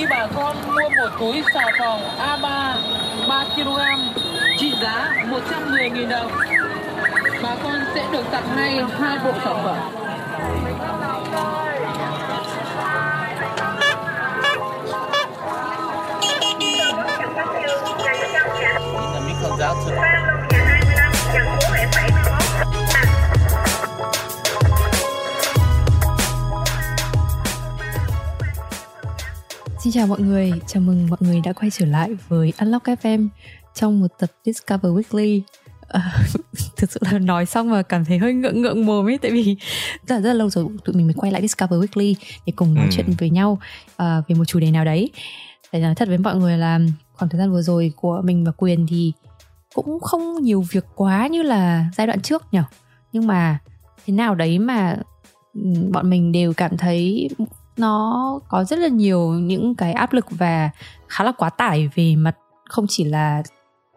khi bà con mua một túi xà phòng A3 3 kg, trị giá 110.000 đồng, bà con sẽ được tặng ngay hai bộ sản phẩm. Là miếng Xin chào mọi người, chào mừng mọi người đã quay trở lại với Unlock FM trong một tập Discover Weekly. À, thực sự là nói xong mà cảm thấy hơi ngượng ngượng mồm ấy tại vì rất là, rất là lâu rồi tụi mình mới quay lại Discover Weekly để cùng nói ừ. chuyện với nhau uh, về một chủ đề nào đấy. Để nói thật với mọi người là khoảng thời gian vừa rồi của mình và Quyền thì cũng không nhiều việc quá như là giai đoạn trước nhỉ. Nhưng mà thế nào đấy mà ừ, bọn mình đều cảm thấy nó có rất là nhiều những cái áp lực và khá là quá tải về mặt không chỉ là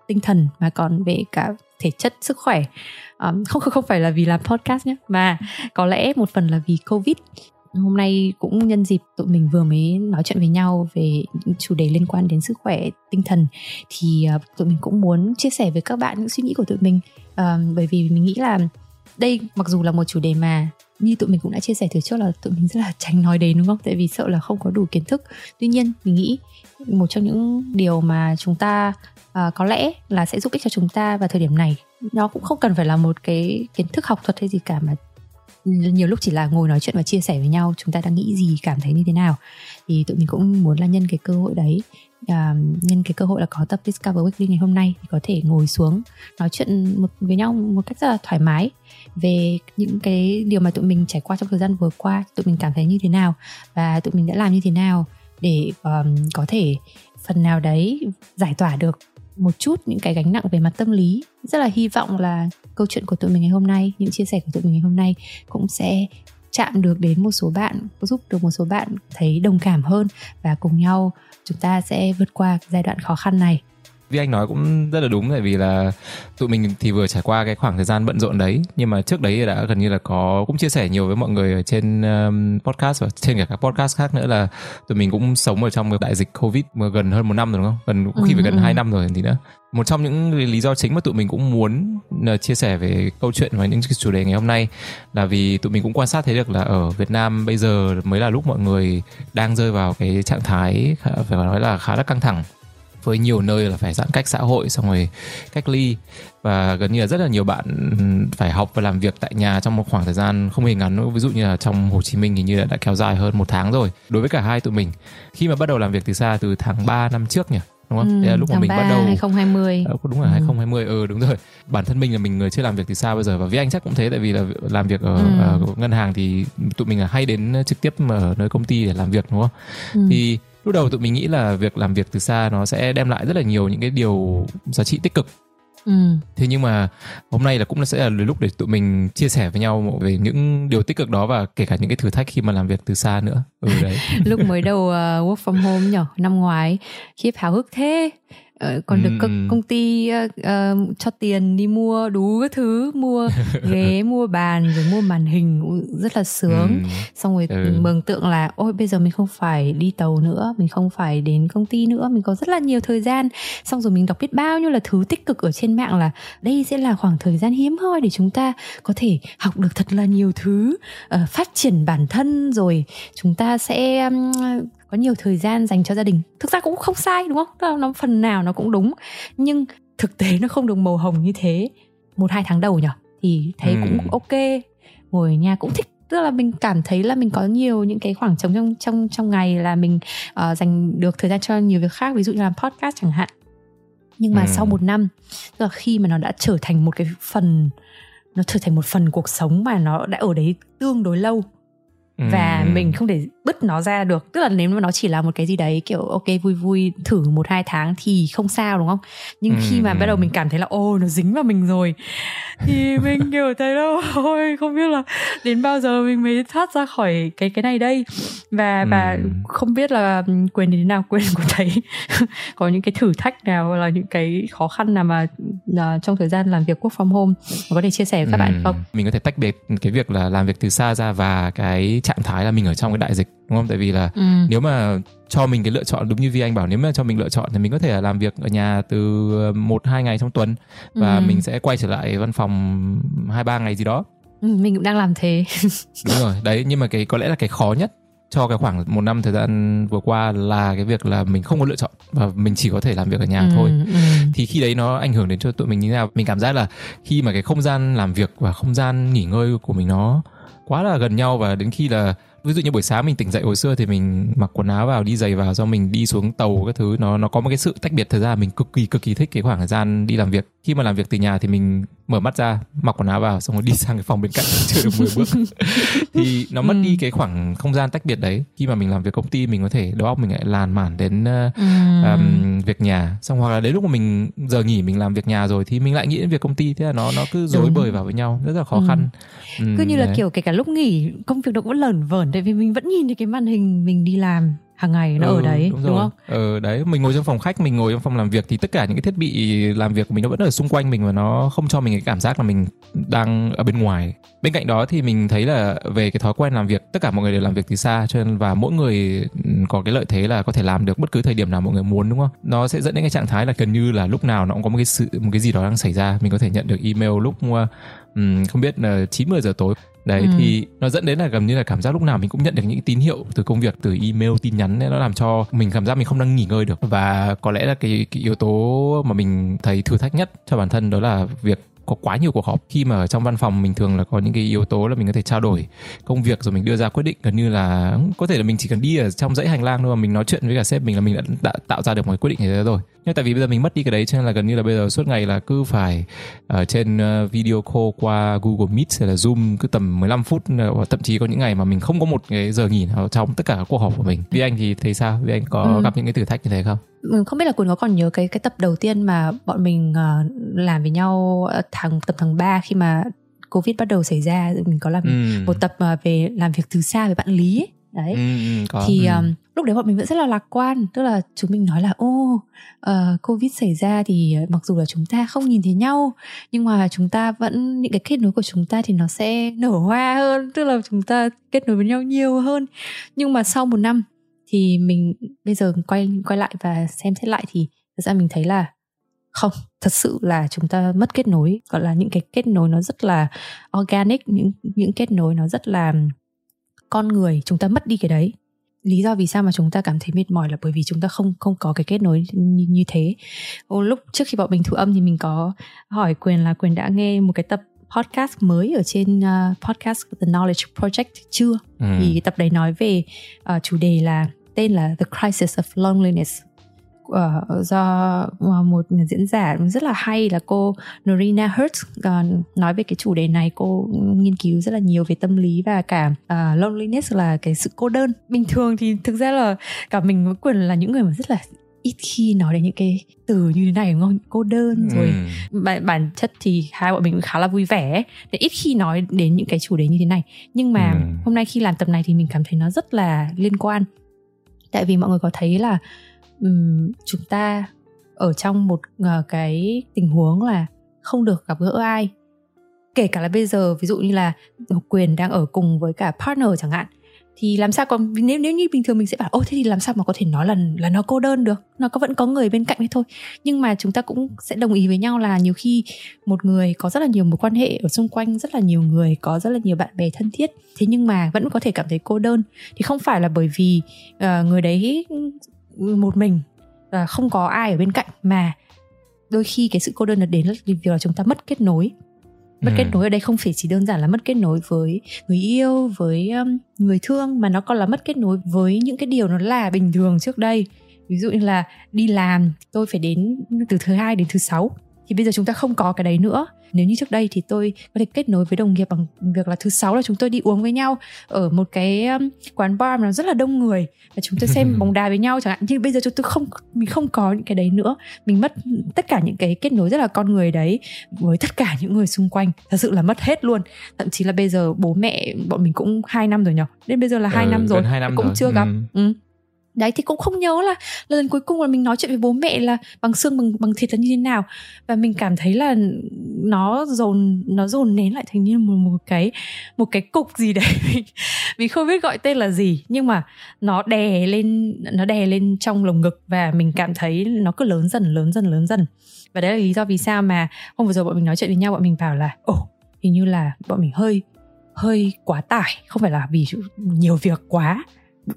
tinh thần mà còn về cả thể chất sức khỏe. Um, không không phải là vì làm podcast nhé mà có lẽ một phần là vì covid. Hôm nay cũng nhân dịp tụi mình vừa mới nói chuyện với nhau về những chủ đề liên quan đến sức khỏe tinh thần. Thì uh, tụi mình cũng muốn chia sẻ với các bạn những suy nghĩ của tụi mình. Bởi vì mình nghĩ là đây mặc dù là một chủ đề mà như tụi mình cũng đã chia sẻ từ trước là tụi mình rất là tránh nói đến đúng không? Tại vì sợ là không có đủ kiến thức. Tuy nhiên mình nghĩ một trong những điều mà chúng ta uh, có lẽ là sẽ giúp ích cho chúng ta vào thời điểm này nó cũng không cần phải là một cái kiến thức học thuật hay gì cả mà nhiều lúc chỉ là ngồi nói chuyện và chia sẻ với nhau chúng ta đang nghĩ gì cảm thấy như thế nào. Thì tụi mình cũng muốn là nhân cái cơ hội đấy à, nhân cái cơ hội là có tập Discover Weekly ngày hôm nay thì có thể ngồi xuống nói chuyện một với nhau một cách rất là thoải mái về những cái điều mà tụi mình trải qua trong thời gian vừa qua tụi mình cảm thấy như thế nào và tụi mình đã làm như thế nào để um, có thể phần nào đấy giải tỏa được một chút những cái gánh nặng về mặt tâm lý. Rất là hy vọng là câu chuyện của tụi mình ngày hôm nay những chia sẻ của tụi mình ngày hôm nay cũng sẽ chạm được đến một số bạn giúp được một số bạn thấy đồng cảm hơn và cùng nhau chúng ta sẽ vượt qua giai đoạn khó khăn này vì anh nói cũng rất là đúng tại vì là tụi mình thì vừa trải qua cái khoảng thời gian bận rộn đấy nhưng mà trước đấy đã gần như là có cũng chia sẻ nhiều với mọi người ở trên um, podcast và trên cả các podcast khác nữa là tụi mình cũng sống ở trong cái đại dịch covid mà gần hơn một năm rồi đúng không? Gần cũng khi phải gần ừ, hai năm rồi thì nữa. Một trong những lý do chính mà tụi mình cũng muốn uh, chia sẻ về câu chuyện và những chủ đề ngày hôm nay là vì tụi mình cũng quan sát thấy được là ở Việt Nam bây giờ mới là lúc mọi người đang rơi vào cái trạng thái phải nói là khá là căng thẳng với nhiều nơi là phải giãn cách xã hội xong rồi cách ly và gần như là rất là nhiều bạn phải học và làm việc tại nhà trong một khoảng thời gian không hề ngắn ví dụ như là trong Hồ Chí Minh thì như là đã kéo dài hơn một tháng rồi đối với cả hai tụi mình khi mà bắt đầu làm việc từ xa từ tháng 3 năm trước nhỉ đúng không? Ừ, là lúc mà mình 3, bắt đầu 2020. À, đúng là ừ. 2020 ừ đúng rồi. Bản thân mình là mình người chưa làm việc từ xa bây giờ và với anh chắc cũng thế tại vì là làm việc ở, ừ. ở ngân hàng thì tụi mình là hay đến trực tiếp ở nơi công ty để làm việc đúng không? Ừ. Thì lúc đầu tụi mình nghĩ là việc làm việc từ xa nó sẽ đem lại rất là nhiều những cái điều giá trị tích cực. Ừ. thế nhưng mà hôm nay là cũng sẽ là lúc để tụi mình chia sẻ với nhau về những điều tích cực đó và kể cả những cái thử thách khi mà làm việc từ xa nữa. Ừ đấy. Lúc mới đầu uh, work from home nhỏ năm ngoái khiếp háo hức thế Ờ, còn được ừ. công, công ty uh, uh, cho tiền đi mua đủ các thứ mua ghế mua bàn rồi mua màn hình rất là sướng ừ. xong rồi ừ. mường tượng là ôi bây giờ mình không phải đi tàu nữa mình không phải đến công ty nữa mình có rất là nhiều thời gian xong rồi mình đọc biết bao nhiêu là thứ tích cực ở trên mạng là đây sẽ là khoảng thời gian hiếm hoi để chúng ta có thể học được thật là nhiều thứ uh, phát triển bản thân rồi chúng ta sẽ um, có nhiều thời gian dành cho gia đình. Thực ra cũng không sai đúng không? Nó phần nào nó cũng đúng. Nhưng thực tế nó không được màu hồng như thế. Một hai tháng đầu nhở thì thấy ừ. cũng ok. Ngồi nhà cũng thích. Tức là mình cảm thấy là mình có nhiều những cái khoảng trống trong trong trong ngày là mình uh, dành được thời gian cho nhiều việc khác ví dụ như là podcast chẳng hạn. Nhưng mà ừ. sau một năm tức là khi mà nó đã trở thành một cái phần nó trở thành một phần cuộc sống mà nó đã ở đấy tương đối lâu. Và ừ. mình không thể bứt nó ra được tức là nếu mà nó chỉ là một cái gì đấy kiểu ok vui vui thử một hai tháng thì không sao đúng không nhưng ừ. khi mà bắt đầu mình cảm thấy là ô nó dính vào mình rồi thì mình kiểu thấy đâu ôi không biết là đến bao giờ mình mới thoát ra khỏi cái cái này đây và ừ. và không biết là quyền như thế nào quyền của thấy có những cái thử thách nào hoặc là những cái khó khăn nào mà uh, trong thời gian làm việc work from home có thể chia sẻ với các ừ. bạn không mình có thể tách biệt cái việc là làm việc từ xa ra và cái trạng thái là mình ở trong cái đại dịch đúng không tại vì là ừ. nếu mà cho mình cái lựa chọn đúng như vi anh bảo nếu mà cho mình lựa chọn thì mình có thể là làm việc ở nhà từ một hai ngày trong tuần và Ừ. mình sẽ quay trở lại văn phòng hai ba ngày gì đó Ừ, mình cũng đang làm thế đúng rồi đấy nhưng mà cái có lẽ là cái khó nhất cho cái khoảng một năm thời gian vừa qua là cái việc là mình không có lựa chọn và mình chỉ có thể làm việc ở nhà Ừ, thôi ừ. thì khi đấy nó ảnh hưởng đến cho tụi mình như thế nào mình cảm giác là khi mà cái không gian làm việc và không gian nghỉ ngơi của mình nó quá là gần nhau và đến khi là ví dụ như buổi sáng mình tỉnh dậy hồi xưa thì mình mặc quần áo vào đi giày vào do mình đi xuống tàu các thứ nó nó có một cái sự tách biệt thời gian mình cực kỳ cực kỳ thích cái khoảng thời gian đi làm việc khi mà làm việc từ nhà thì mình mở mắt ra mặc quần áo vào xong rồi đi sang cái phòng bên cạnh chưa được 10 bước thì nó mất Ừ. đi cái khoảng không gian tách biệt đấy khi mà mình làm việc công ty mình có thể đầu óc mình lại làn mản đến ờ, Ừ. um, việc nhà xong hoặc là đến lúc mà mình giờ nghỉ mình làm việc nhà rồi thì mình lại nghĩ đến việc công ty thế là nó nó cứ rối bời vào với nhau rất là khó Ừ. khăn Ừm, cứ như là đấy. kiểu kể cả lúc nghỉ công việc nó cũng lởn vởn tại vì mình vẫn nhìn thấy cái màn hình mình đi làm hàng ngày nó Ừ, ở đấy đúng, đúng, không? Ờ đấy mình ngồi trong phòng khách mình ngồi trong phòng làm việc thì tất cả những cái thiết bị làm việc của mình nó vẫn ở xung quanh mình và nó không cho mình cái cảm giác là mình đang ở bên ngoài. Bên cạnh đó thì mình thấy là về cái thói quen làm việc tất cả mọi người đều làm việc từ xa cho nên và mỗi người ừm, có cái lợi thế là có thể làm được bất cứ thời điểm nào mọi người muốn đúng không? Nó sẽ dẫn đến cái trạng thái là gần như là lúc nào nó cũng có một cái sự một cái gì đó đang xảy ra. Mình có thể nhận được email lúc ừm, không biết là 9 10 giờ tối đấy Ừ. thì nó dẫn đến là gần như là cảm giác lúc nào mình cũng nhận được những tín hiệu từ công việc từ email tin nhắn nên nó làm cho mình cảm giác mình không đang nghỉ ngơi được và có lẽ là cái, cái yếu tố mà mình thấy thử thách nhất cho bản thân đó là việc có quá nhiều cuộc họp khi mà ở trong văn phòng mình thường là có những cái yếu tố là mình có thể trao đổi công việc rồi mình đưa ra quyết định gần như là có thể là mình chỉ cần đi ở trong dãy hành lang thôi mà mình nói chuyện với cả sếp mình là mình đã, đã tạo ra được một cái quyết định như thế rồi nhưng tại vì bây giờ mình mất đi cái đấy cho nên là gần như là bây giờ suốt ngày là cứ phải ở trên ờ, video call qua Google Meet hay là Zoom cứ tầm 15 phút ờ, hoặc thậm chí có những ngày mà mình không có một cái giờ nghỉ nào trong tất cả các cuộc họp của mình. Vi anh thì thấy sao? Vi anh có Ừ. gặp những cái thử thách như thế không? Ừ, không biết là Quỳnh có còn nhớ cái cái tập đầu tiên mà bọn mình ờ, làm với nhau tháng tập tháng 3 khi mà Covid bắt đầu xảy ra mình có làm Ừ. một tập ờ, về làm việc từ xa với bạn Lý ấy. đấy Ừ, ừ, có. thì ừ. um, lúc đấy bọn mình vẫn rất là lạc quan tức là chúng mình nói là ô ờ, covid xảy ra thì mặc dù là chúng ta không nhìn thấy nhau nhưng mà chúng ta vẫn những cái kết nối của chúng ta thì nó sẽ nở hoa hơn tức là chúng ta kết nối với nhau nhiều hơn nhưng mà sau một năm thì mình bây giờ quay quay lại và xem xét lại thì thật ra mình thấy là không thật sự là chúng ta mất kết nối. Gọi là những cái kết nối nó rất là organic những những kết nối nó rất là con người chúng ta mất đi cái đấy. Lý do vì sao mà chúng ta cảm thấy mệt mỏi là bởi vì chúng ta không không có cái kết nối như, như thế. Ô, lúc trước khi bọn mình thu âm thì mình có hỏi quyền là quyền đã nghe một cái tập podcast mới ở trên uh, podcast The Knowledge Project chưa? Ừ. thì tập đấy nói về uh, chủ đề là tên là The Crisis of Loneliness. Uh, do một diễn giả rất là hay là cô Norina Hertz uh, nói về cái chủ đề này. Cô nghiên cứu rất là nhiều về tâm lý và cả uh, loneliness là cái sự cô đơn. Bình thường thì thực ra là cả mình với quyền là những người mà rất là ít khi nói đến những cái từ như thế này đúng không cô đơn rồi Ừ. bản, bản chất thì hai bọn mình cũng khá là vui vẻ. Để ít khi nói đến những cái chủ đề như thế này nhưng mà Ừ. hôm nay khi làm tập này thì mình cảm thấy nó rất là liên quan tại vì mọi người có thấy là ừm, chúng ta ở trong một ờ, cái tình huống là không được gặp gỡ ai kể cả là bây giờ ví dụ như là quyền đang ở cùng với cả partner chẳng hạn thì làm sao còn nếu nếu như bình thường mình sẽ bảo ô thế thì làm sao mà có thể nói là là nó cô đơn được? Nó có vẫn có người bên cạnh đấy thôi. Nhưng mà chúng ta cũng sẽ đồng ý với nhau là nhiều khi một người có rất là nhiều mối quan hệ ở xung quanh rất là nhiều người có rất là nhiều bạn bè thân thiết thế nhưng mà vẫn có thể cảm thấy cô đơn. Thì không phải là bởi vì uh, người đấy một mình uh, không có ai ở bên cạnh mà đôi khi cái sự cô đơn là đến là vì là chúng ta mất kết nối mất Ừ. kết nối ở đây không phải chỉ đơn giản là mất kết nối với người yêu với um, người thương mà nó còn là mất kết nối với những cái điều nó là bình thường trước đây ví dụ như là đi làm tôi phải đến từ thứ hai đến thứ sáu thì bây giờ chúng ta không có cái đấy nữa nếu như trước đây thì tôi có thể kết nối với đồng nghiệp bằng việc là thứ sáu là chúng tôi đi uống với nhau ở một cái um, quán bar mà nó rất là đông người và chúng tôi xem bóng đá với nhau chẳng hạn. Nhưng bây giờ chúng tôi không mình không có những cái đấy nữa. Mình mất tất cả những cái kết nối rất là con người đấy với tất cả những người xung quanh. Thật sự là mất hết luôn. Thậm chí là bây giờ bố mẹ bọn mình cũng hai năm rồi nhở? Đến bây giờ là hai Ừ, năm rồi. hai năm cũng rồi. chưa gặp. Ừ. ừ đấy thì cũng không nhớ là lần cuối cùng là mình nói chuyện với bố mẹ là bằng xương bằng bằng thịt là như thế nào. Và mình cảm thấy là nó dồn nó dồn nén lại thành như một, một cái một cái cục gì đấy. Mình, mình không biết gọi tên là gì nhưng mà nó đè lên nó đè lên trong lồng ngực và mình cảm thấy nó cứ lớn dần lớn dần lớn dần. Và đấy là lý do vì sao mà hôm vừa rồi bọn mình nói chuyện với nhau bọn mình bảo là ồ hình như là bọn mình hơi hơi quá tải. Không phải là vì nhiều việc quá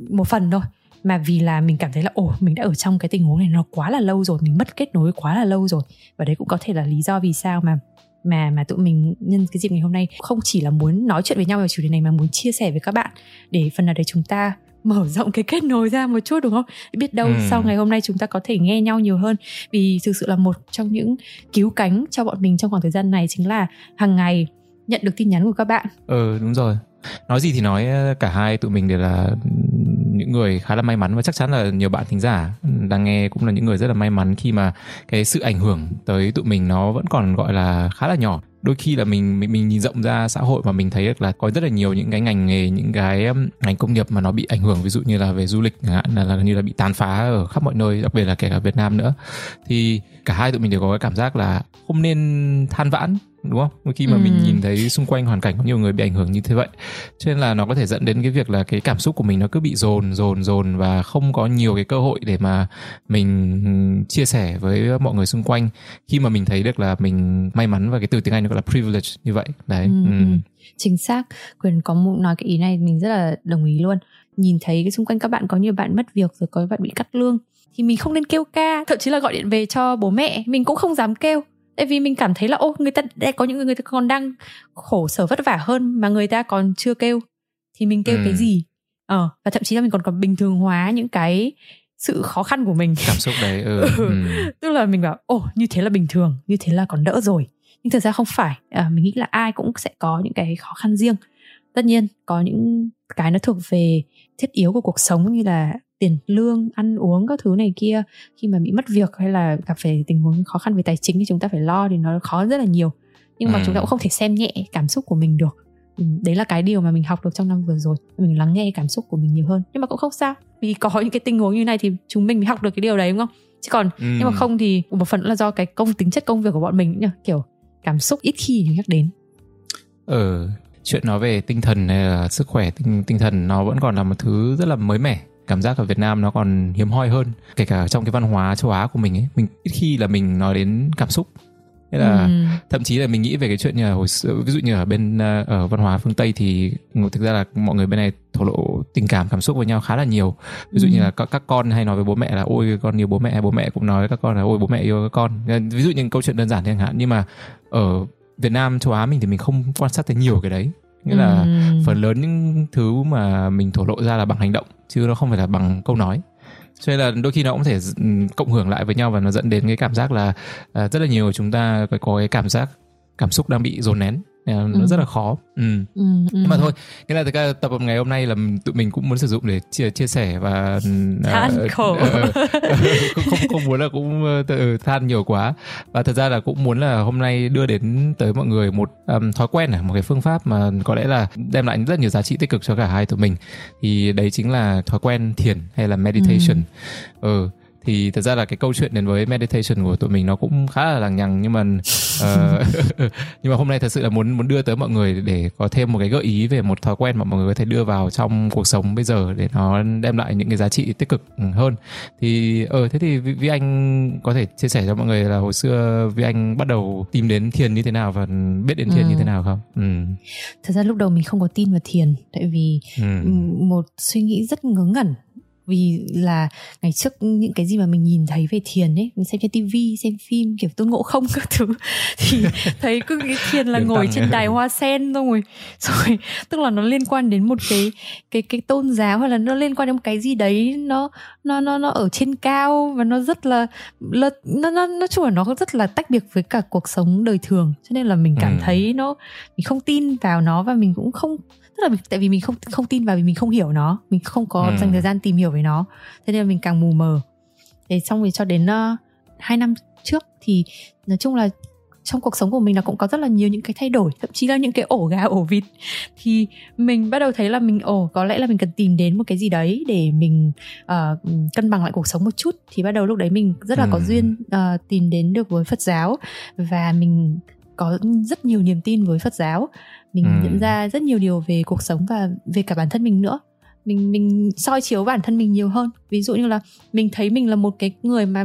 một phần thôi mà vì là mình cảm thấy là ồ mình đã ở trong cái tình huống này nó quá là lâu rồi mình mất kết nối quá là lâu rồi. Và đấy cũng có thể là lý do vì sao mà mà mà tụi mình nhân cái dịp ngày hôm nay không chỉ là muốn nói chuyện với nhau về chủ đề này mà muốn chia sẻ với các bạn để phần nào đấy chúng ta mở rộng cái kết nối ra một chút đúng không? Biết đâu ừ. sau ngày hôm nay chúng ta có thể nghe nhau nhiều hơn. Vì thực sự là một trong những cứu cánh cho bọn mình trong khoảng thời gian này chính là hàng ngày nhận được tin nhắn của các bạn. Ừ đúng rồi. Nói gì thì nói cả hai tụi mình đều là người khá là may mắn và chắc chắn là nhiều bạn thính giả đang nghe cũng là những người rất là may mắn khi mà cái sự ảnh hưởng tới tụi mình nó vẫn còn gọi là khá là nhỏ. Đôi khi là mình mình, mình nhìn rộng ra xã hội và mình thấy được là có rất là nhiều những cái ngành nghề những cái ngành công nghiệp mà nó bị ảnh hưởng ví dụ như là về du lịch là, là như là bị tàn phá ở khắp mọi nơi đặc biệt là kể cả Việt Nam nữa. Thì cả hai tụi mình đều có cái cảm giác là không nên than vãn đúng không khi mà ừ. mình nhìn thấy xung quanh hoàn cảnh có nhiều người bị ảnh hưởng như thế vậy cho nên là nó có thể dẫn đến cái việc là cái cảm xúc của mình nó cứ bị dồn dồn dồn và không có nhiều cái cơ hội để mà mình chia sẻ với mọi người xung quanh khi mà mình thấy được là mình may mắn và cái từ tiếng anh nó gọi là privilege như vậy đấy ừ. Ừ. ừ. chính xác quyền có nói cái ý này mình rất là đồng ý luôn nhìn thấy cái xung quanh các bạn có nhiều bạn mất việc rồi có bạn bị cắt lương thì mình không nên kêu ca thậm chí là gọi điện về cho bố mẹ mình cũng không dám kêu tại vì mình cảm thấy là ô người ta đây có những người người ta còn đang khổ sở vất vả hơn mà người ta còn chưa kêu thì mình kêu ừ. cái gì ờ và thậm chí là mình còn còn bình thường hóa những cái sự khó khăn của mình cảm xúc đấy ừ. ừ. tức là mình bảo ồ như thế là bình thường như thế là còn đỡ rồi nhưng thực ra không phải à, mình nghĩ là ai cũng sẽ có những cái khó khăn riêng tất nhiên có những cái nó thuộc về thiết yếu của cuộc sống như là tiền lương ăn uống các thứ này kia. Khi mà bị mất việc hay là gặp phải tình huống khó khăn về tài chính thì chúng ta phải lo thì nó khó rất là nhiều. Nhưng mà ừ. chúng ta cũng không thể xem nhẹ cảm xúc của mình được. Ừ, đấy là cái điều mà mình học được trong năm vừa rồi. Mình lắng nghe cảm xúc của mình nhiều hơn. Nhưng mà cũng không sao. Vì có những cái tình huống như này thì chúng mình mới học được cái điều đấy đúng không? Chứ còn ừ. nhưng mà không thì một phần là do cái công tính chất công việc của bọn mình nhá. Kiểu cảm xúc ít khi nhắc đến. Ờ chuyện nói về tinh thần hay là sức khỏe tinh, tinh thần nó vẫn còn là một thứ rất là mới mẻ cảm giác ở Việt Nam nó còn hiếm hoi hơn kể cả trong cái văn hóa châu Á của mình ấy mình ít khi là mình nói đến cảm xúc Thế là ừ. thậm chí là mình nghĩ về cái chuyện như là hồi xưa ví dụ như ở bên ờ, ở văn hóa phương Tây thì thực ra là mọi người bên này thổ lộ tình cảm cảm xúc với nhau khá là nhiều ví dụ ừ. như là các, các con hay nói với bố mẹ là ôi con yêu bố mẹ bố mẹ cũng nói với các con là ôi bố mẹ yêu các con ví dụ những câu chuyện đơn giản chẳng hạn nhưng mà ở Việt Nam châu Á mình thì mình không quan sát thấy nhiều cái đấy nghĩa là ừ. phần lớn những thứ mà mình thổ lộ ra là bằng hành động chứ nó không phải là bằng câu nói cho nên là đôi khi nó cũng thể cộng hưởng lại với nhau và nó dẫn đến cái cảm giác là uh, rất là nhiều chúng ta có cái cảm giác cảm xúc đang bị dồn nén nó ừ. rất là khó ừ. Ừ, ừ. nhưng mà thôi nghĩa là cái tập ngày hôm nay là tụi mình cũng muốn sử dụng để chia chia sẻ và than uh, khổ uh, uh, không không muốn là cũng uh, than nhiều quá và thật ra là cũng muốn là hôm nay đưa đến tới mọi người một um, thói quen này một cái phương pháp mà có lẽ là đem lại rất nhiều giá trị tích cực cho cả hai tụi mình thì đấy chính là thói quen thiền hay là meditation ừ. ừ thì thật ra là cái câu chuyện đến với meditation của tụi mình nó cũng khá là lằng nhằng nhưng mà uh, nhưng mà hôm nay thật sự là muốn muốn đưa tới mọi người để có thêm một cái gợi ý về một thói quen mà mọi người có thể đưa vào trong cuộc sống bây giờ để nó đem lại những cái giá trị tích cực hơn thì ờ uh, thế thì vi anh có thể chia sẻ cho mọi người là hồi xưa vi anh bắt đầu tìm đến thiền như thế nào và biết đến thiền ừ. như thế nào không ừ. thật ra lúc đầu mình không có tin vào thiền tại vì ừ. một suy nghĩ rất ngớ ngẩn vì là ngày trước những cái gì mà mình nhìn thấy về thiền ấy mình xem trên tivi xem phim kiểu tôn ngộ không các thứ thì thấy cứ nghĩ thiền là ngồi trên đài hoa sen rồi rồi tức là nó liên quan đến một cái cái cái tôn giáo hay là nó liên quan đến một cái gì đấy nó nó nó nó ở trên cao và nó rất là nó nó nó nói chung là nó rất là tách biệt với cả cuộc sống đời thường cho nên là mình cảm ừ. thấy nó mình không tin vào nó và mình cũng không tức là tại vì mình không không tin vào vì mình không hiểu nó mình không có ừ. dành thời gian tìm hiểu về nó. Thế nên là mình càng mù mờ. Để xong rồi cho đến uh, hai năm trước thì nói chung là trong cuộc sống của mình nó cũng có rất là nhiều những cái thay đổi thậm chí là những cái ổ gà ổ vịt. Thì mình bắt đầu thấy là mình ổ có lẽ là mình cần tìm đến một cái gì đấy để mình uh, cân bằng lại cuộc sống một chút. Thì bắt đầu lúc đấy mình rất là ừ. có duyên uh, tìm đến được với Phật giáo. Và mình có rất nhiều niềm tin với Phật giáo. Mình ừ. nhận ra rất nhiều điều về cuộc sống và về cả bản thân mình nữa mình mình soi chiếu bản thân mình nhiều hơn. Ví dụ như là mình thấy mình là một cái người mà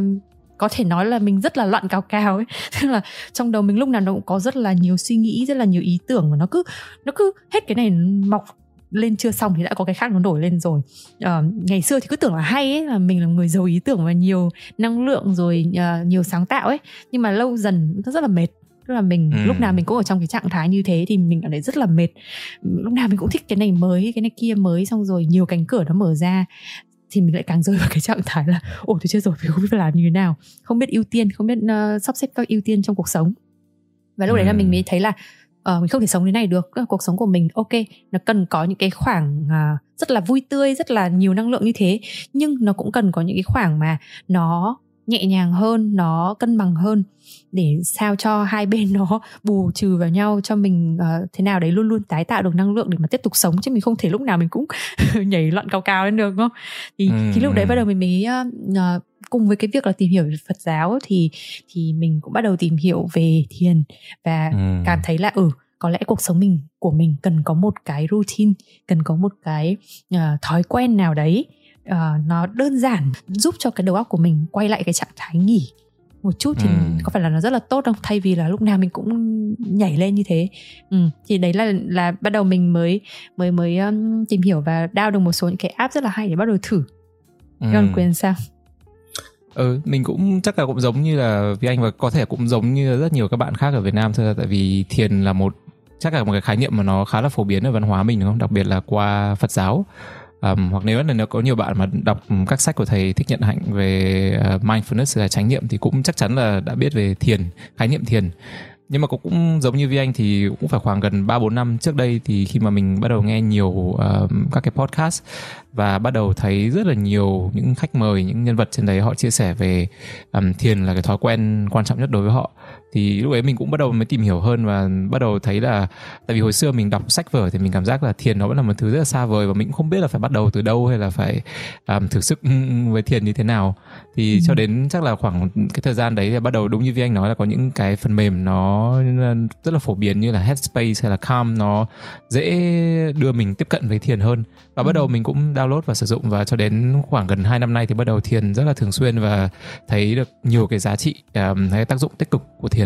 có thể nói là mình rất là loạn cào cào ấy. Tức là trong đầu mình lúc nào nó cũng có rất là nhiều suy nghĩ rất là nhiều ý tưởng và nó cứ nó cứ hết cái này mọc lên chưa xong thì đã có cái khác nó nổi lên rồi. Uh, ngày xưa thì cứ tưởng là hay ấy là mình là người giàu ý tưởng và nhiều năng lượng rồi uh, nhiều sáng tạo ấy. Nhưng mà lâu dần nó rất là mệt tức là mình ừ. lúc nào mình cũng ở trong cái trạng thái như thế thì mình cảm thấy rất là mệt lúc nào mình cũng thích cái này mới cái này kia mới xong rồi nhiều cánh cửa nó mở ra thì mình lại càng rơi vào cái trạng thái là ồ tôi chưa rồi mình không biết phải làm như thế nào không biết ưu tiên không biết uh, sắp xếp các ưu tiên trong cuộc sống và lúc ừ. đấy là mình mới thấy là uh, mình không thể sống thế này được cuộc sống của mình ok nó cần có những cái khoảng uh, rất là vui tươi rất là nhiều năng lượng như thế nhưng nó cũng cần có những cái khoảng mà nó nhẹ nhàng hơn nó cân bằng hơn để sao cho hai bên nó bù trừ vào nhau cho mình uh, thế nào đấy luôn luôn tái tạo được năng lượng để mà tiếp tục sống chứ mình không thể lúc nào mình cũng nhảy loạn cao cao lên được đúng không thì ừ. thì lúc đấy bắt đầu mình mới uh, cùng với cái việc là tìm hiểu về Phật giáo thì thì mình cũng bắt đầu tìm hiểu về thiền và ừ. cảm thấy là ừ có lẽ cuộc sống mình của mình cần có một cái routine cần có một cái uh, thói quen nào đấy uh, nó đơn giản giúp cho cái đầu óc của mình quay lại cái trạng thái nghỉ một chút thì ừ. có phải là nó rất là tốt không thay vì là lúc nào mình cũng nhảy lên như thế ừ. thì đấy là là bắt đầu mình mới mới mới um, tìm hiểu và download được một số những cái app rất là hay để bắt đầu thử ừ. còn quyền sao ừ mình cũng chắc là cũng giống như là vì anh và có thể cũng giống như rất nhiều các bạn khác ở Việt Nam thôi tại vì thiền là một chắc là một cái khái niệm mà nó khá là phổ biến ở văn hóa mình đúng không đặc biệt là qua Phật giáo um, hoặc nếu là nếu có nhiều bạn mà đọc các sách của thầy thích nhận hạnh về uh, mindfulness là chánh niệm thì cũng chắc chắn là đã biết về thiền khái niệm thiền. Nhưng mà cũng giống như vi anh thì cũng phải khoảng gần 3 4 năm trước đây thì khi mà mình bắt đầu nghe nhiều uh, các cái podcast và bắt đầu thấy rất là nhiều những khách mời những nhân vật trên đấy họ chia sẻ về um, thiền là cái thói quen quan trọng nhất đối với họ thì lúc ấy mình cũng bắt đầu mới tìm hiểu hơn và bắt đầu thấy là tại vì hồi xưa mình đọc sách vở thì mình cảm giác là thiền nó vẫn là một thứ rất là xa vời và mình cũng không biết là phải bắt đầu từ đâu hay là phải um, thử sức với thiền như thế nào. Thì ừ. cho đến chắc là khoảng cái thời gian đấy thì bắt đầu đúng như vi anh nói là có những cái phần mềm nó rất là phổ biến như là Headspace hay là Calm nó dễ đưa mình tiếp cận với thiền hơn. Và bắt đầu mình cũng download và sử dụng và cho đến khoảng gần 2 năm nay thì bắt đầu thiền rất là thường xuyên và thấy được nhiều cái giá trị um, hay tác dụng tích cực của thiền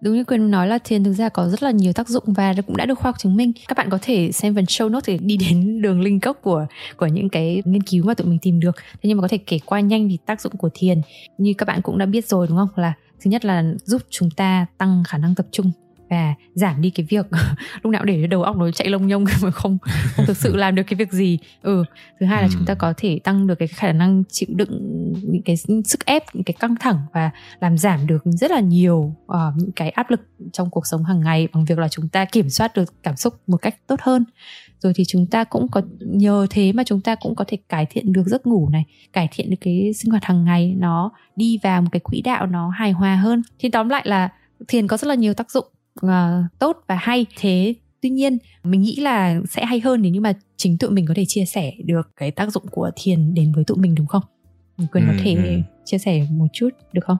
đúng như Quyên nói là thiền thực ra có rất là nhiều tác dụng và cũng đã được khoa học chứng minh. Các bạn có thể xem phần show notes để đi đến đường link gốc của của những cái nghiên cứu mà tụi mình tìm được. Thế nhưng mà có thể kể qua nhanh thì tác dụng của thiền như các bạn cũng đã biết rồi, đúng không? Là thứ nhất là giúp chúng ta tăng khả năng tập trung và giảm đi cái việc lúc nào để đầu óc nó chạy lông nhông mà không không thực sự làm được cái việc gì. Ừ thứ hai là ừ. chúng ta có thể tăng được cái khả năng chịu đựng những cái sức ép những cái căng thẳng và làm giảm được rất là nhiều uh, những cái áp lực trong cuộc sống hàng ngày bằng việc là chúng ta kiểm soát được cảm xúc một cách tốt hơn. Rồi thì chúng ta cũng có nhờ thế mà chúng ta cũng có thể cải thiện được giấc ngủ này cải thiện được cái sinh hoạt hàng ngày nó đi vào một cái quỹ đạo nó hài hòa hơn. Thì tóm lại là thiền có rất là nhiều tác dụng uh, tốt và hay. Thế tuy nhiên mình nghĩ là sẽ hay hơn nếu như mà chính tụi mình có thể chia sẻ được cái tác dụng của thiền đến với tụi mình đúng không? Mình quyền ừ, có thể ừ. chia sẻ một chút được không?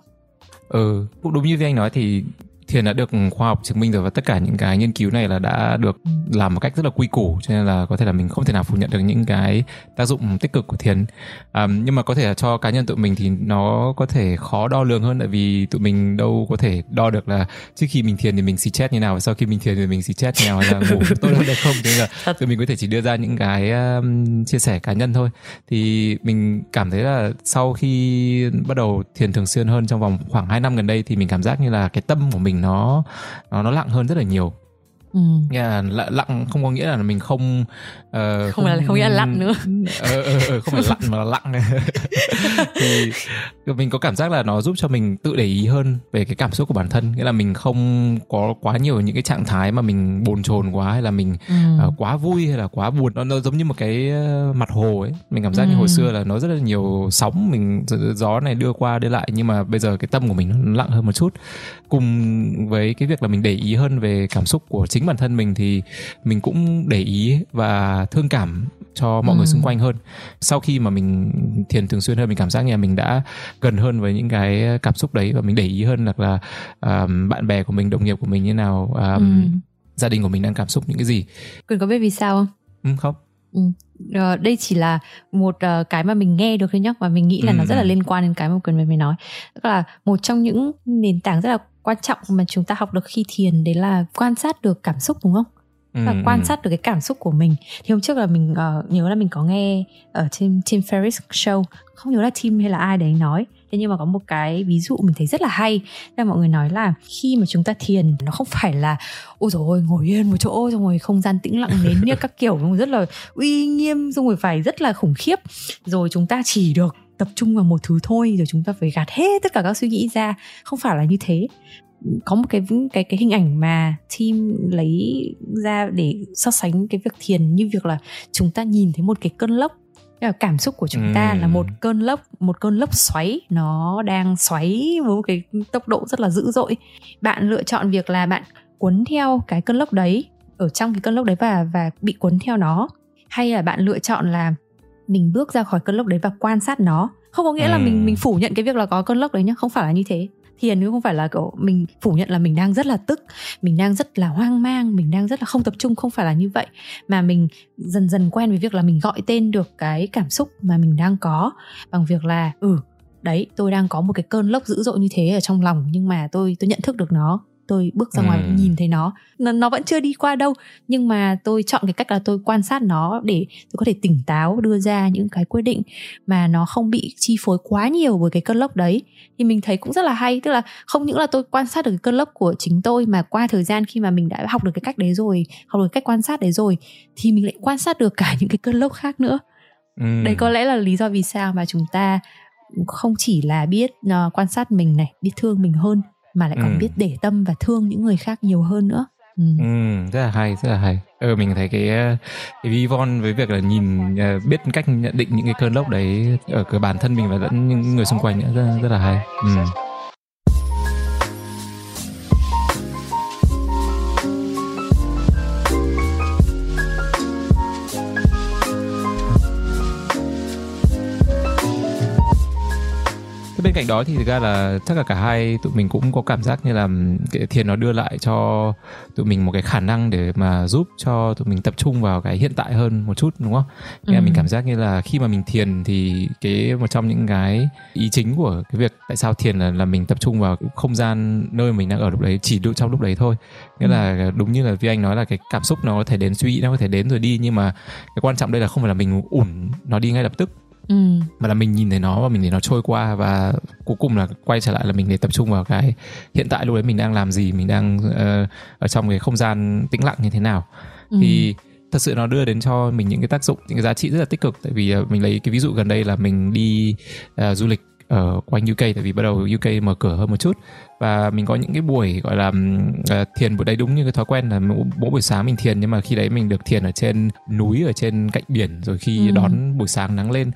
Ừ cũng đúng như anh nói thì thiền đã được khoa học chứng minh rồi và tất cả những cái nghiên cứu này là đã được làm một cách rất là quy củ cho nên là có thể là mình không thể nào phủ nhận được những cái tác dụng tích cực của thiền. Um, nhưng mà có thể là cho cá nhân tụi mình thì nó có thể khó đo lường hơn tại vì tụi mình đâu có thể đo được là trước khi mình thiền thì mình xì chết như nào và sau khi mình thiền thì mình xì chết như nào hay là ngủ tốt hơn hay không. Thế là tụi mình có thể chỉ đưa ra những cái um, chia sẻ cá nhân thôi. Thì mình cảm thấy là sau khi bắt đầu thiền thường xuyên hơn trong vòng khoảng 2 năm gần đây thì mình cảm giác như là cái tâm của mình nó nó nó lặng hơn rất là nhiều ừ. Nghĩa là lặng, lặng không có nghĩa là mình không uh, không, là không nghĩa là lặn nữa. Ờ, ờ, ờ, không phải lặn mà là lặng. Thì mình có cảm giác là nó giúp cho mình tự để ý hơn về cái cảm xúc của bản thân. Nghĩa là mình không có quá nhiều những cái trạng thái mà mình bồn chồn quá hay là mình ừ. uh, quá vui hay là quá buồn. Nó, nó giống như một cái ờ, mặt hồ ấy. Mình cảm giác như hồi Ừ. xưa là nó rất là nhiều sóng mình gió này đưa qua đưa lại. Nhưng mà bây giờ cái tâm của mình nó lặng hơn một chút. Cùng với cái việc là mình để ý hơn về cảm xúc của chính bản thân mình thì mình cũng để ý và thương cảm cho mọi Ừ. người xung quanh hơn sau khi mà mình thiền thường xuyên hơn mình cảm giác như là mình đã gần hơn với những cái cảm xúc đấy và mình để ý hơn là là um, bạn bè của mình đồng nghiệp của mình như nào um, ừ. gia đình của mình đang cảm xúc những cái gì Quyền có biết vì sao không? ừ, không Ờ, đây chỉ là một ờ, cái mà mình nghe được thôi nhá và mình nghĩ là Ừ, nó rất là ừ. liên quan đến cái mà quyền vừa mới nói tức là một trong những nền tảng rất là quan trọng mà chúng ta học được khi thiền đấy là quan sát được cảm xúc đúng không? Và Ừ, quan ừ. sát được cái cảm xúc của mình. Thì hôm trước là mình ờ, nhớ là mình có nghe ở trên Tim Ferriss show không nhớ là Tim hay là ai đấy nói. Thế nhưng mà có một cái ví dụ mình thấy rất là hay là mọi người nói là khi mà chúng ta thiền nó không phải là ôi ôi ngồi yên một chỗ xong rồi không gian tĩnh lặng nến như các kiểu rồi rất là uy nghiêm xong rồi phải rất là khủng khiếp. Rồi chúng ta chỉ được tập trung vào một thứ thôi rồi chúng ta phải gạt hết tất cả các suy nghĩ ra. Không phải là như thế. Có một cái cái cái hình ảnh mà team lấy ra để so sánh cái việc thiền như việc là chúng ta nhìn thấy một cái cơn lốc. Cảm xúc của chúng ta Ừm. là một cơn lốc một cơn lốc xoáy. Nó đang xoáy với một cái tốc độ rất là dữ dội. Bạn lựa chọn việc là bạn cuốn theo cái cơn lốc đấy ở trong cái cơn lốc đấy và và bị cuốn theo nó. Hay là bạn lựa chọn là mình bước ra khỏi cơn lốc đấy và quan sát nó. Không có nghĩa là Ừm. mình mình phủ nhận cái việc là có cơn lốc đấy nhá không phải là như thế. Thiền cũng không phải là kiểu mình phủ nhận là mình đang rất là tức mình đang rất là hoang mang mình đang rất là không tập trung không phải là như vậy. Mà mình dần dần quen với việc là mình gọi tên được cái cảm xúc mà mình đang có bằng việc là ừ đấy tôi đang có một cái cơn lốc dữ dội như thế ở trong lòng nhưng mà tôi tôi nhận thức được nó tôi bước ra ngoài Ừ. nhìn thấy nó. nó nó vẫn chưa đi qua đâu nhưng mà tôi chọn cái cách là tôi quan sát nó để tôi có thể tỉnh táo đưa ra những cái quyết định mà nó không bị chi phối quá nhiều bởi cái cơn lốc đấy thì mình thấy cũng rất là hay tức là không những là tôi quan sát được cái cơn lốc của chính tôi mà qua thời gian khi mà mình đã học được cái cách đấy rồi học được cách quan sát đấy rồi thì mình lại quan sát được cả những cái cơn lốc khác nữa Ừ. đấy có lẽ là lý do vì sao mà chúng ta không chỉ là biết uh, quan sát mình này biết thương mình hơn mà lại còn Ừ. biết để tâm và thương những người khác nhiều hơn nữa ừ. Ừ, rất là hay, rất là hay. Ừ, mình thấy cái ờ, cái ví von với việc là nhìn ờ, biết cách nhận định những cái cơn lốc đấy ở cái bản thân mình và lẫn những người xung quanh nữa rất, rất là hay. Ừ. Thế bên cạnh đó thì thực ra là chắc là cả hai tụi mình cũng có cảm giác như là cái thiền nó đưa lại cho tụi mình một cái khả năng để mà giúp cho tụi mình tập trung vào cái hiện tại hơn một chút đúng không? Là Ừ. mình cảm giác như là khi mà mình thiền thì cái một trong những cái ý chính của cái việc tại sao thiền là là mình tập trung vào không gian nơi mình đang ở lúc đấy chỉ trong lúc đấy thôi. Nghĩa Ừ. là đúng như là Vi Anh nói là cái cảm xúc nó có thể đến suy nghĩ nó có thể đến rồi đi nhưng mà cái quan trọng đây là không phải là mình ủn nó đi ngay lập tức Ừ. mà là mình nhìn thấy nó và mình để nó trôi qua và cuối cùng là quay trở lại là mình để tập trung vào cái hiện tại lúc đấy mình đang làm gì mình đang ờ, ở trong cái không gian tĩnh lặng như thế nào Ừ. thì thật sự nó đưa đến cho mình những cái tác dụng những cái giá trị rất là tích cực tại vì ờ, mình lấy cái ví dụ gần đây là mình đi ờ, du lịch ở quanh UK tại vì bắt đầu UK mở cửa hơn một chút và mình có những cái buổi gọi là ờ, thiền buổi đấy đúng như cái thói quen là mỗi, mỗi buổi sáng mình thiền nhưng mà khi đấy mình được thiền ở trên núi ở trên cạnh biển rồi khi Ừ. đón buổi sáng nắng lên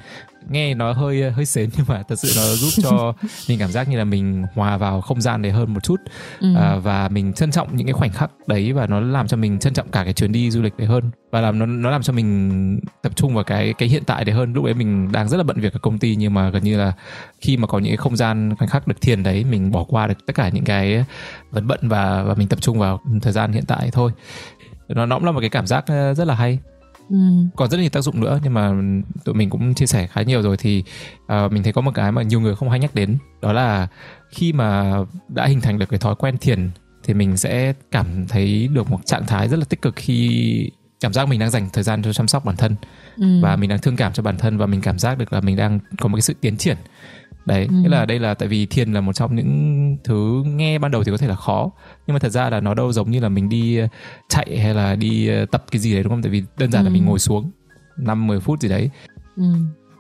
nghe nó hơi hơi sến nhưng mà thật sự nó giúp cho mình cảm giác như là mình hòa vào không gian đấy hơn một chút. Ừ. à, và mình trân trọng những cái khoảnh khắc đấy và nó làm cho mình trân trọng cả cái chuyến đi du lịch đấy hơn. Và làm nó nó làm cho mình tập trung vào cái cái hiện tại đấy hơn. Lúc đấy mình đang rất là bận việc ở công ty nhưng mà gần như là khi mà có những cái không gian khoảnh khắc được thiền đấy mình bỏ qua được tất cả những cái vấn bận và và mình tập trung vào thời gian hiện tại thôi. Nó nó cũng là một cái cảm giác ờ, rất là hay Ừ. còn rất là nhiều tác dụng nữa nhưng mà tụi mình cũng chia sẻ khá nhiều rồi thì ờ, mình thấy có một cái mà nhiều người không hay nhắc đến đó là khi mà đã hình thành được cái thói quen thiền thì mình sẽ cảm thấy được một trạng thái rất là tích cực khi cảm giác mình đang dành thời gian cho chăm sóc bản thân Ừ. và mình đang thương cảm cho bản thân và mình cảm giác được là mình đang có một cái sự tiến triển đấy Ừ. nghĩa là đây là tại vì thiền là một trong những thứ nghe ban đầu thì có thể là khó nhưng mà thật ra là nó đâu giống như là mình đi ờ, chạy hay là đi ờ, tập cái gì đấy đúng không tại vì đơn giản là Ừ. mình ngồi xuống 5 10 phút gì đấy ừ.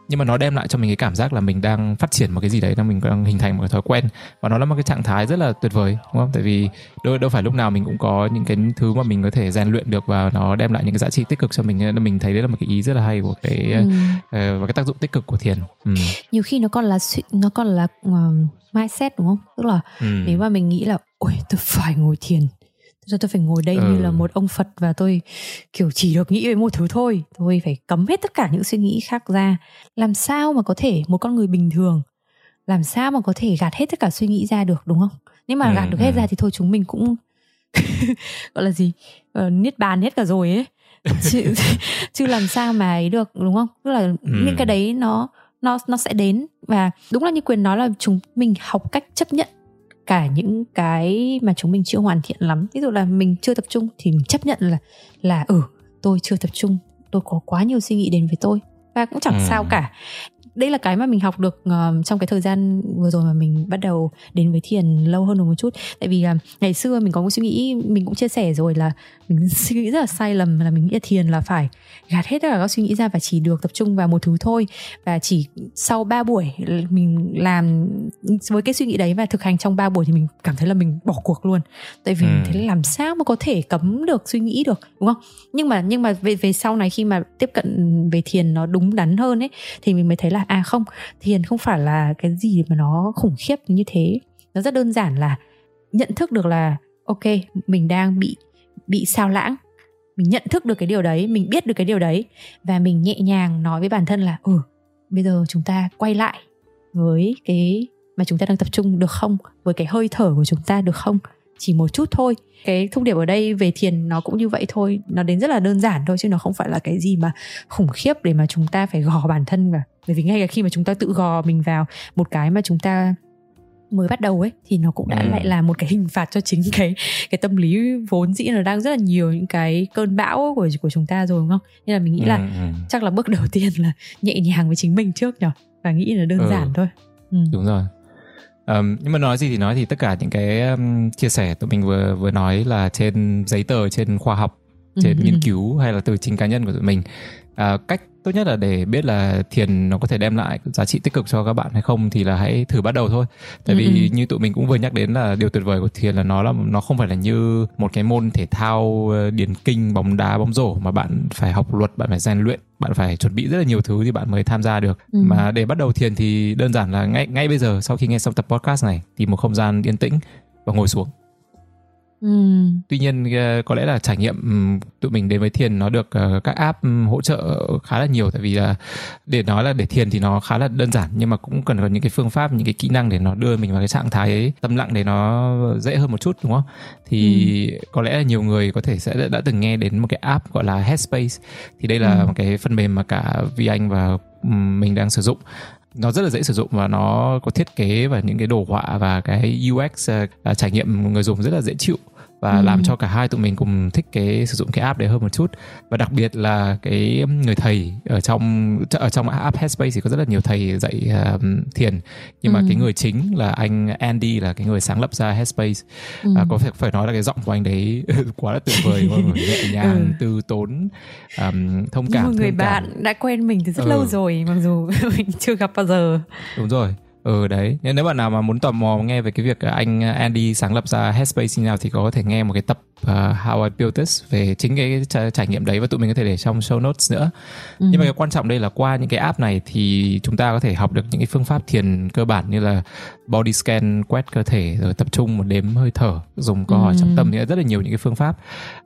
Nhưng mà nó đem lại cho mình cái cảm giác là mình đang phát triển một cái gì đấy đang mình đang hình thành một cái thói quen và nó là một cái trạng thái rất là tuyệt vời đúng không tại vì đâu đâu phải lúc nào mình cũng có những cái thứ mà mình có thể rèn luyện được và nó đem lại những cái giá trị tích cực cho mình nên mình thấy đấy là một cái ý rất là hay của cái Ừ. ờ, và cái tác dụng tích cực của thiền ừ. nhiều khi nó còn là nó còn là um, mindset đúng không tức là Ừ. nếu mà mình nghĩ là ôi tôi phải ngồi thiền ra tôi phải ngồi đây Ừ. như là một ông Phật và tôi kiểu chỉ được nghĩ về một thứ thôi. Tôi phải cấm hết tất cả những suy nghĩ khác ra. Làm sao mà có thể một con người bình thường làm sao mà có thể gạt hết tất cả suy nghĩ ra được đúng không? Nếu mà Ừ, gạt được hết ừ. ra thì thôi chúng mình cũng gọi là gì? Ờ, niết bàn hết cả rồi ấy. Chứ, chứ làm sao mà ấy được đúng không? Tức là Ừ. những cái đấy nó nó nó sẽ đến. Và đúng là như quyền nói là chúng mình học cách chấp nhận cả những cái mà chúng mình chưa hoàn thiện lắm. Ví dụ là mình chưa tập trung thì mình chấp nhận là là ừ tôi chưa tập trung tôi có quá nhiều suy nghĩ đến với tôi. Và cũng chẳng Ừ. sao cả đây là cái mà mình học được ờ, trong cái thời gian vừa rồi mà mình bắt đầu đến với thiền lâu hơn một chút. Tại vì là ngày xưa mình có một suy nghĩ mình cũng chia sẻ rồi là mình suy nghĩ rất là sai lầm là mình nghĩ là thiền là phải gạt hết tất cả các suy nghĩ ra và chỉ được tập trung vào một thứ thôi. Và chỉ sau 3 buổi mình làm với cái suy nghĩ đấy và thực hành trong 3 buổi thì mình cảm thấy là mình bỏ cuộc luôn. Tại vì Ừ. thế làm sao mà có thể cấm được suy nghĩ được đúng không? Nhưng mà nhưng mà về về sau này khi mà tiếp cận về thiền nó đúng đắn hơn ấy thì mình mới thấy là à không, thiền không phải là cái gì mà nó khủng khiếp như thế. Nó rất đơn giản là nhận thức được là, ok, mình đang bị bị sao lãng. Mình nhận thức được cái điều đấy, mình biết được cái điều đấy và mình nhẹ nhàng nói với bản thân là ừ bây giờ chúng ta quay lại với cái mà chúng ta đang tập trung được không? Với cái hơi thở của chúng ta được không? Chỉ một chút thôi cái thông điệp ở đây về thiền nó cũng như vậy thôi nó đến rất là đơn giản thôi chứ nó không phải là cái gì mà khủng khiếp để mà chúng ta phải gò bản thân vào bởi vì ngay cả khi mà chúng ta tự gò mình vào một cái mà chúng ta mới bắt đầu ấy thì nó cũng đã Ừ. lại là một cái hình phạt cho chính cái cái tâm lý vốn dĩ nó đang rất là nhiều những cái cơn bão của của chúng ta rồi đúng không nên là mình nghĩ là Ừ, ừ. chắc là bước đầu tiên là nhẹ nhàng với chính mình trước nhở và nghĩ là đơn Ừ. giản thôi ừ. đúng rồi Ờm, nhưng mà nói gì thì nói thì tất cả những cái um, chia sẻ tụi mình vừa vừa nói là trên giấy tờ trên khoa học trên Ừ, nghiên cứu hay là từ chính cá nhân của tụi mình. À, cách tốt nhất là để biết là thiền nó có thể đem lại giá trị tích cực cho các bạn hay không thì là hãy thử bắt đầu thôi tại vì ừ. như tụi mình cũng vừa nhắc đến là điều tuyệt vời của thiền là nó là nó không phải là như một cái môn thể thao ờ, điền kinh bóng đá bóng rổ mà bạn phải học luật bạn phải rèn luyện bạn phải chuẩn bị rất là nhiều thứ thì bạn mới tham gia được Ừ. mà để bắt đầu thiền thì đơn giản là ngay ngay bây giờ sau khi nghe xong tập podcast này tìm một không gian yên tĩnh và ngồi xuống Ừ. tuy nhiên ờ, có lẽ là trải nghiệm tụi mình đến với thiền nó được ờ, các app hỗ trợ khá là nhiều. Tại vì là để nói là để thiền thì nó khá là đơn giản nhưng mà cũng cần có những cái phương pháp những cái kỹ năng để nó đưa mình vào cái trạng thái ấy, tâm lặng để nó dễ hơn một chút đúng không? Thì có lẽ là nhiều người có thể sẽ đã, từng nghe đến một cái app gọi là Headspace. Thì đây là Ừ. một cái phần mềm mà cả Vi Anh và mình đang sử dụng. Nó rất là dễ sử dụng và nó có thiết kế và những cái đồ họa và cái UX ờ, à, trải nghiệm người dùng rất là dễ chịu và Ừ. làm cho cả hai tụi mình cùng thích cái sử dụng cái app đấy hơn một chút và đặc biệt là cái người thầy ở trong ở trong app Headspace thì có rất là nhiều thầy dạy um, thiền nhưng mà Ừ. cái người chính là anh Andy là cái người sáng lập ra Headspace Ừ. à, có phải phải nói là cái giọng của anh đấy quá là tuyệt vời nhẹ nhàng Ừ. từ tốn um, thông cảm một người thương cảm. bạn đã quen mình từ rất Ừ. lâu rồi mặc dù mình chưa gặp bao giờ đúng rồi ừ đấy Nên nếu bạn nào mà muốn tò mò nghe về cái việc anh Andy sáng lập ra Headspace như nào thì có thể nghe một cái tập uh, How I Built This về chính cái trải, trải nghiệm đấy và tụi mình có thể để trong show notes nữa ừ. nhưng mà cái quan trọng đây là qua những cái app này thì chúng ta có thể học được những cái phương pháp thiền cơ bản như là body scan quét cơ thể rồi tập trung một đếm hơi thở dùng câu hỏi Ừ. trọng tâm thì rất là nhiều những cái phương pháp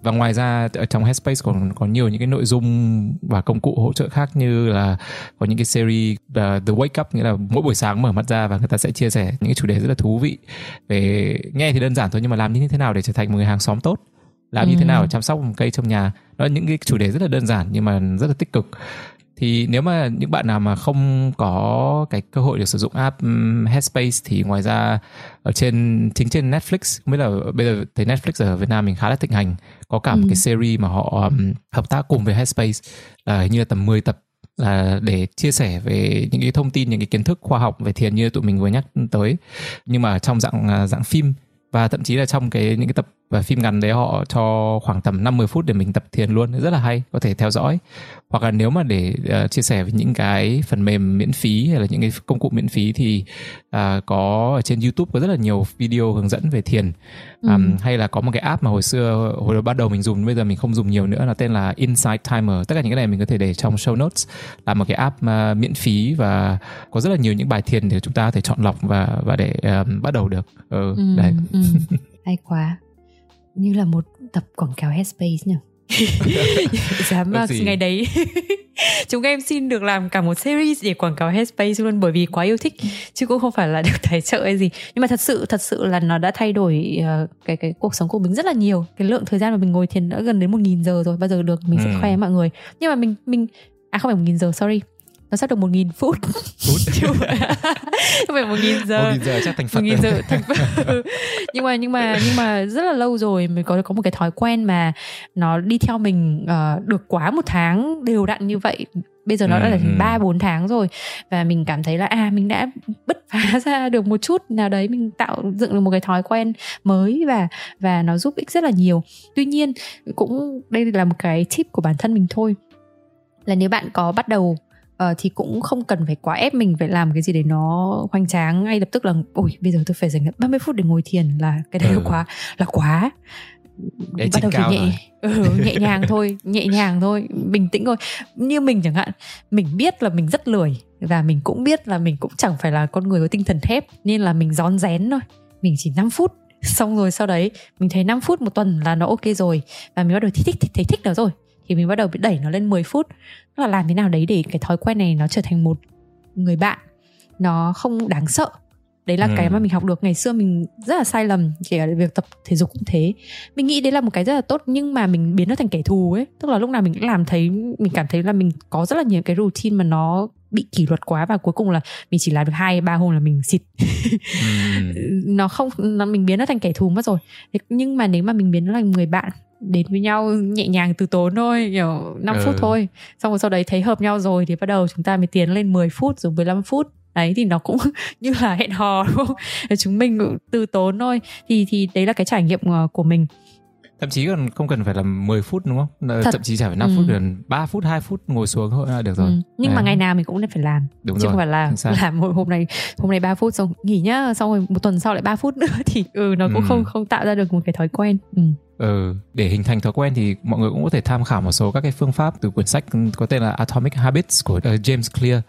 và ngoài ra ở trong Headspace còn có nhiều những cái nội dung và công cụ hỗ trợ khác như là có những cái series uh, The Wake Up nghĩa là mỗi buổi sáng mở mắt ra và người ta sẽ chia sẻ những cái chủ đề rất là thú vị về nghe thì đơn giản thôi nhưng mà làm như thế nào để trở thành một người hàng xóm tốt làm như thế Ừ. nào để chăm sóc một cây trong nhà đó là những cái chủ đề rất là đơn giản nhưng mà rất là tích cực thì nếu mà những bạn nào mà không có cái cơ hội được sử dụng app Headspace thì ngoài ra ở trên chính trên Netflix biết là bây giờ thấy Netflix ở Việt Nam mình khá là thịnh hành có cả một Ừ. cái series mà họ um, hợp tác cùng với Headspace là hình như là tầm 10 tập là để chia sẻ về những cái thông tin những cái kiến thức khoa học về thiền như tụi mình vừa nhắc tới nhưng mà trong dạng à, dạng phim và thậm chí là trong cái những cái tập và phim ngắn đấy họ cho khoảng tầm 50 phút để mình tập thiền luôn rất là hay có thể theo dõi. Hoặc là nếu mà để uh, chia sẻ về những cái phần mềm miễn phí hay là những cái công cụ miễn phí thì uh, có ở trên YouTube có rất là nhiều video hướng dẫn về thiền. Um, ừ. hay là có một cái app mà hồi xưa hồi đầu bắt đầu mình dùng bây giờ mình không dùng nhiều nữa là tên là Insight Timer. Tất cả những cái này mình có thể để trong show notes là một cái app uh, miễn phí và có rất là nhiều những bài thiền để chúng ta có thể chọn lọc và và để um, bắt đầu được. Ừ, ừ, đấy. ừ. hay quá như là một tập quảng cáo Headspace nhỉ? Dám mà ngày đấy. Chúng em xin được làm cả một series để quảng cáo Headspace luôn bởi vì quá yêu thích chứ cũng không phải là được tài trợ hay gì. Nhưng mà thật sự thật sự là nó đã thay đổi uh, cái cái cuộc sống của mình rất là nhiều. Cái lượng thời gian mà mình ngồi thiền đã gần đến một nghìn giờ rồi bao giờ được? Mình ừ. sẽ khoe mọi người. Nhưng mà mình mình à không phải một nghìn giờ sorry nó sắp được một nghìn phút. Phút. Không phải một nghìn giờ. Một nghìn giờ chắc thành phật một nghìn giờ thành phật. Nhưng mà nhưng mà nhưng mà rất là lâu rồi mình có có một cái thói quen mà nó đi theo mình uh, được quá một tháng đều đặn như vậy. Bây giờ nó ừ, đã là thành ừ. ba bốn tháng rồi và mình cảm thấy là à mình đã bứt phá ra được một chút nào đấy mình tạo dựng được một cái thói quen mới và và nó giúp ích rất là nhiều. Tuy nhiên cũng đây là một cái tip của bản thân mình thôi. Là nếu bạn có bắt đầu uh, thì cũng không cần phải quá ép mình phải làm cái gì để nó hoành tráng ngay lập tức là ôi bây giờ tôi phải dành 30 phút để ngồi thiền là cái đấy ừ. là quá là quá. Để bắt đầu thì nhẹ ừ, nhẹ nhàng thôi nhẹ nhàng thôi bình tĩnh thôi. Như mình chẳng hạn mình biết là mình rất lười và mình cũng biết là mình cũng chẳng phải là con người có tinh thần thép nên là mình rón rén thôi. Mình chỉ 5 phút xong rồi sau đấy mình thấy 5 phút một tuần là nó ok rồi và mình bắt đầu thấy thích thấy thích nào rồi thì mình bắt đầu bị đẩy nó lên 10 phút. Là làm thế nào đấy để cái thói quen này nó trở thành một người bạn. Nó không đáng sợ. Đấy là ừ. cái mà mình học được. Ngày xưa mình rất là sai lầm kể cả việc tập thể dục cũng thế. Mình nghĩ đấy là một cái rất là tốt nhưng mà mình biến nó thành kẻ thù ấy. Tức là lúc nào mình cũng làm thấy mình cảm thấy là mình có rất là nhiều cái routine mà nó bị kỷ luật quá và cuối cùng là mình chỉ làm được hai ba hôm là mình xịt. Ừ. nó không nó mình biến nó thành kẻ thù mất rồi. Nhưng mà nếu mà mình biến nó thành người bạn đến với nhau nhẹ nhàng từ tốn thôi kiểu 5 ừ. phút thôi xong rồi sau đấy thấy hợp nhau rồi thì bắt đầu chúng ta mới tiến lên 10 phút rồi 15 phút đấy thì nó cũng như là hẹn hò đúng không chúng mình từ tốn thôi thì thì đấy là cái trải nghiệm ờ, của mình thậm chí còn không cần phải là 10 phút đúng không Thật. thậm chí chả phải 5 ừ. phút gần 3 phút 2 phút ngồi xuống thôi là được rồi ừ. nhưng à. mà ngày nào mình cũng phải làm đúng chứ rồi. không phải là làm hôm, hôm nay hôm nay 3 phút xong nghỉ nhá xong rồi một tuần sau lại 3 phút nữa thì ừ nó cũng ừ. không không tạo ra được một cái thói quen ừ. Ừ, để hình thành thói quen thì mọi người cũng có thể tham khảo một số các cái phương pháp từ quyển sách có tên là Atomic Habits của uh, James Clear.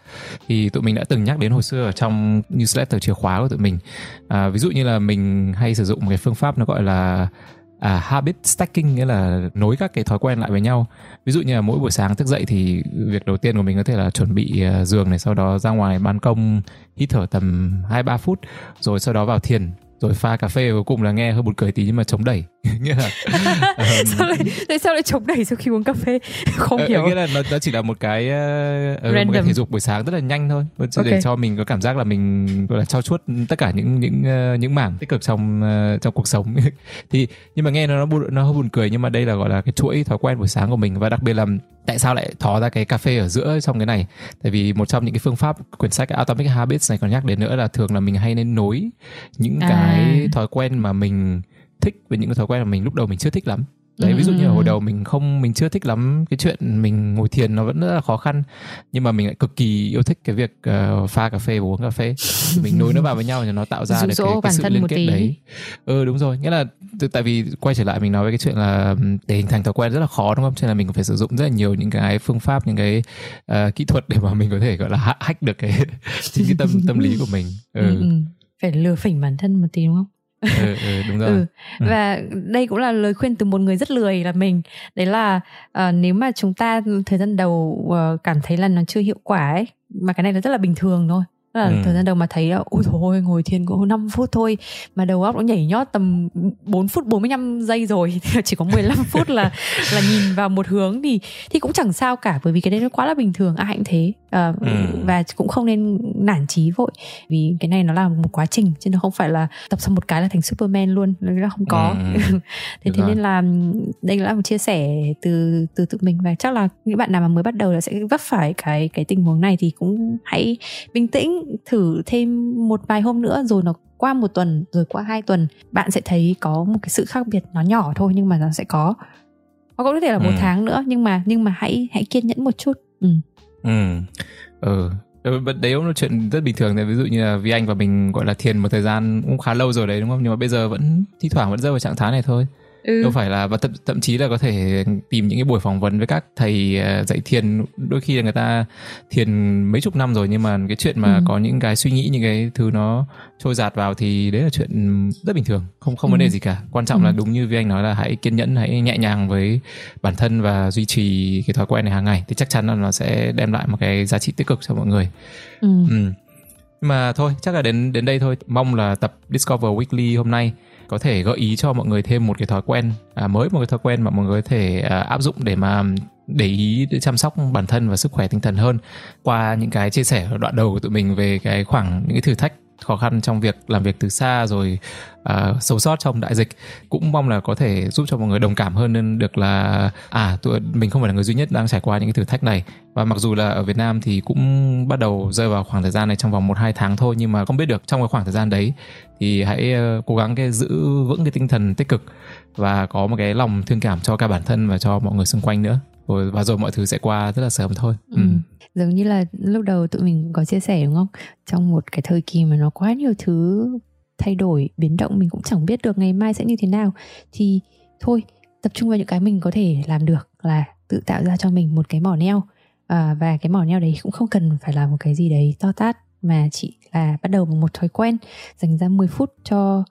Thì tụi mình đã từng nhắc đến hồi xưa ở trong newsletter chìa khóa của tụi mình. À, ví dụ như là mình hay sử dụng một cái phương pháp nó gọi là à, habit stacking nghĩa là nối các cái thói quen lại với nhau. Ví dụ như là mỗi buổi sáng thức dậy thì việc đầu tiên của mình có thể là chuẩn bị à, giường này sau đó ra ngoài ban công hít thở tầm hai ba phút rồi sau đó vào thiền rồi pha cà phê cuối cùng là nghe hơi buồn cười tí nhưng mà chống đẩy. Nghĩa là um, sao lại tại sao lại chống đẩy sau khi uống cà phê? Không uh, hiểu. nghĩa là nó, nó chỉ là một cái uh, một cái thể dục buổi sáng rất là nhanh thôi. Okay. để cho mình có cảm giác là mình gọi là trao chuốt tất cả những những uh, những mảng tích cực trong uh, trong cuộc sống. Thì nhưng mà nghe nó nó, nó hơi buồn cười nhưng mà đây là gọi là cái chuỗi thói quen buổi sáng của mình và đặc biệt là tại sao lại thò ra cái cà phê ở giữa trong cái này? Tại vì một trong những cái phương pháp quyển sách Atomic Habits này còn nhắc đến nữa là thường là mình hay nên nối những à. cái thói quen mà mình thích với những cái thói quen mà mình lúc đầu mình chưa thích lắm. Đấy ví dụ như hồi đầu mình không mình chưa thích lắm cái chuyện mình ngồi thiền nó vẫn rất là khó khăn nhưng mà mình lại cực kỳ yêu thích cái việc uh, pha cà phê và uống cà phê. Mình nối nó vào với nhau thì nó tạo ra được cái, cái sự liên kết đấy. Ừ đúng rồi. Nghĩa là tại vì quay trở lại mình nói với cái chuyện là để hình thành thói quen rất là khó đúng không? Cho nên là mình phải sử dụng rất là nhiều những cái phương pháp những cái uh, kỹ thuật để mà mình có thể gọi là hack được cái chính cái tâm tâm lý của mình. Ừ. Ừ, ừ. phải lừa phỉnh bản thân một tí đúng không ừ, ừ, đúng rồi. Ừ. ừ. và đây cũng là lời khuyên từ một người rất lười là mình đấy là uh, nếu mà chúng ta thời gian đầu uh, cảm thấy là nó chưa hiệu quả ấy mà cái này là rất là bình thường thôi là ừ. thời gian đầu mà thấy ôi thôi ngồi thiền có 5 phút thôi mà đầu óc nó nhảy nhót tầm 4 phút 45 giây rồi chỉ có 15 phút là là nhìn vào một hướng thì thì cũng chẳng sao cả bởi vì cái đấy nó quá là bình thường ai cũng thế uh, ừ. và cũng không nên nản chí vội. Vì cái này nó là một quá trình chứ nó không phải là tập xong một cái là thành superman luôn. Nó không có. Ừ. thế thế nên là đây là một chia sẻ từ từ tự mình. Và chắc là những bạn nào mà mới bắt đầu là sẽ vấp phải cái cái tình huống này thì cũng hãy bình tĩnh thử thêm một vài hôm nữa. Rồi nó qua một tuần rồi qua hai tuần bạn sẽ thấy có một cái sự khác biệt nó nhỏ thôi nhưng mà nó sẽ có. Hoặc có thể là một ừ. tháng nữa nhưng mà nhưng mà hãy hãy kiên nhẫn một chút. Ừ ừ. Ừ. ừ đấy cũng là chuyện rất bình thường đấy ví dụ như là vì anh và mình, gọi là, thiền một thời gian cũng khá lâu rồi đấy, đúng không? Nhưng mà bây giờ vẫn, thi thoảng vẫn rơi vào trạng thái này thôi ừ. đâu phải là và thậm, thậm chí là có thể tìm những cái buổi phỏng vấn với các thầy ờ, dạy thiền đôi khi là người ta thiền mấy chục năm rồi nhưng mà cái chuyện mà ừ. có những cái suy nghĩ những cái thứ nó trôi giạt vào thì đấy là chuyện rất bình thường không không ừ. vấn đề gì cả quan trọng ừ. là đúng như vi anh nói là hãy kiên nhẫn hãy nhẹ nhàng với bản thân và duy trì cái thói quen này hàng ngày thì chắc chắn là nó sẽ đem lại một cái giá trị tích cực cho mọi người ừ. Ừ mà thôi chắc là đến đến đây thôi mong là tập Discover Weekly hôm nay có thể gợi ý cho mọi người thêm một cái thói quen à, mới một cái thói quen mà mọi người có thể à, áp dụng để mà để ý để chăm sóc bản thân và sức khỏe tinh thần hơn qua những cái chia sẻ ở đoạn đầu của tụi mình về cái khoảng những cái thử thách khó khăn trong việc làm việc từ xa rồi uh, sống sót trong đại dịch cũng mong là có thể giúp cho mọi người đồng cảm hơn nên được là à tụi mình không phải là người duy nhất đang trải qua những cái thử thách này và mặc dù là ở Việt Nam thì cũng bắt đầu rơi vào khoảng thời gian này trong vòng một hai tháng thôi nhưng mà không biết được trong cái khoảng thời gian đấy thì hãy uh, cố gắng cái giữ vững cái tinh thần tích cực và có một cái lòng thương cảm cho cả bản thân và cho mọi người xung quanh nữa rồi và rồi mọi thứ sẽ qua rất là sớm thôi. Ừ. Ừ. Giống như là lúc đầu tụi mình có chia sẻ đúng không? Trong một cái thời kỳ mà nó quá nhiều thứ thay đổi, biến động mình cũng chẳng biết được ngày mai sẽ như thế nào thì thôi tập trung vào những cái mình có thể làm được là tự tạo ra cho mình một cái mỏ neo à, và cái mỏ neo đấy cũng không cần phải là một cái gì đấy to tát mà chỉ là bắt đầu bằng một thói quen dành ra 10 phút cho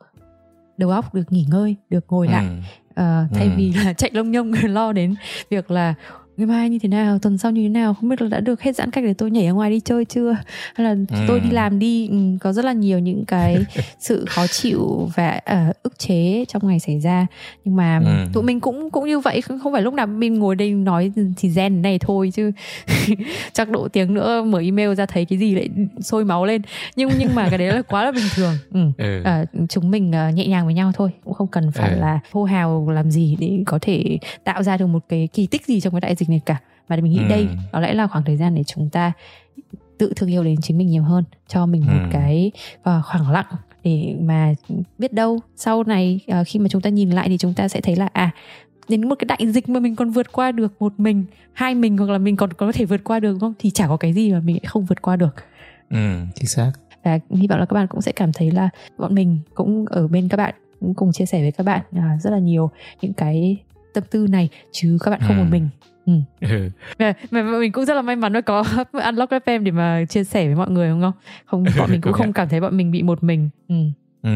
đầu óc được nghỉ ngơi được ngồi lại ừ uh, thay ừ. vì là chạy lông nhông lo đến việc là ngày mai như thế nào tuần sau như thế nào không biết là đã được hết giãn cách để tôi nhảy ra ngoài đi chơi chưa hay là ừ. tôi đi làm đi ừ, có rất là nhiều những cái sự khó chịu và uh, ức chế trong ngày xảy ra nhưng mà ừ. tụi mình cũng cũng như vậy không phải lúc nào mình ngồi đây nói thì gen này thôi chứ chắc độ tiếng nữa mở email ra thấy cái gì lại sôi máu lên nhưng nhưng mà cái đấy là quá là bình thường ừ. Ừ. Uh, chúng mình uh, nhẹ nhàng với nhau thôi cũng không cần phải ừ. là hô hào làm gì để có thể tạo ra được một cái kỳ tích gì trong cái đại dịch này cả mà mình nghĩ ừ. đây có lẽ là khoảng thời gian để chúng ta tự thương yêu đến chính mình nhiều hơn cho mình một ừ. cái uh, khoảng lặng để mà biết đâu sau này uh, khi mà chúng ta nhìn lại thì chúng ta sẽ thấy là à đến một cái đại dịch mà mình còn vượt qua được một mình hai mình hoặc là mình còn có thể vượt qua được không thì chả có cái gì mà mình không vượt qua được ừ chính xác và hy vọng là các bạn cũng sẽ cảm thấy là bọn mình cũng ở bên các bạn cũng cùng chia sẻ với các bạn uh, rất là nhiều những cái tâm tư này chứ các bạn không ừ. một mình Ừ. ừ. Mà, mà mình cũng rất là may mắn nó có Unlock FM để mà chia sẻ với mọi người đúng không? Không bọn mình cũng không cảm thấy bọn mình bị một mình. Ừ. Ừ.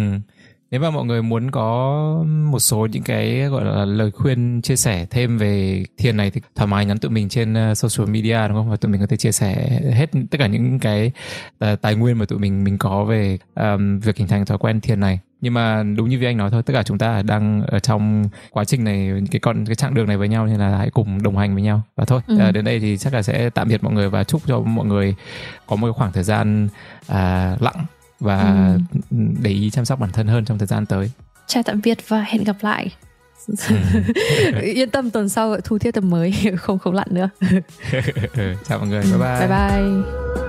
Nếu mà mọi người muốn có một số những cái gọi là lời khuyên chia sẻ thêm về thiền này thì thoải mái nhắn tụi mình trên uh, social media đúng không? Và tụi mình có thể chia sẻ hết tất cả những cái uh, tài nguyên mà tụi mình mình có về um, việc hình thành thói quen thiền này nhưng mà đúng như vi anh nói thôi tất cả chúng ta đang ở trong quá trình này cái con cái chặng đường này với nhau nên là hãy cùng đồng hành với nhau và thôi ừ. à, đến đây thì chắc là sẽ tạm biệt mọi người và chúc cho mọi người có một khoảng thời gian à, lặng và ừ. để ý chăm sóc bản thân hơn trong thời gian tới chào tạm biệt và hẹn gặp lại ừ. yên tâm tuần sau thu tiếp tập mới không không lặn nữa chào mọi người bye bye bye bye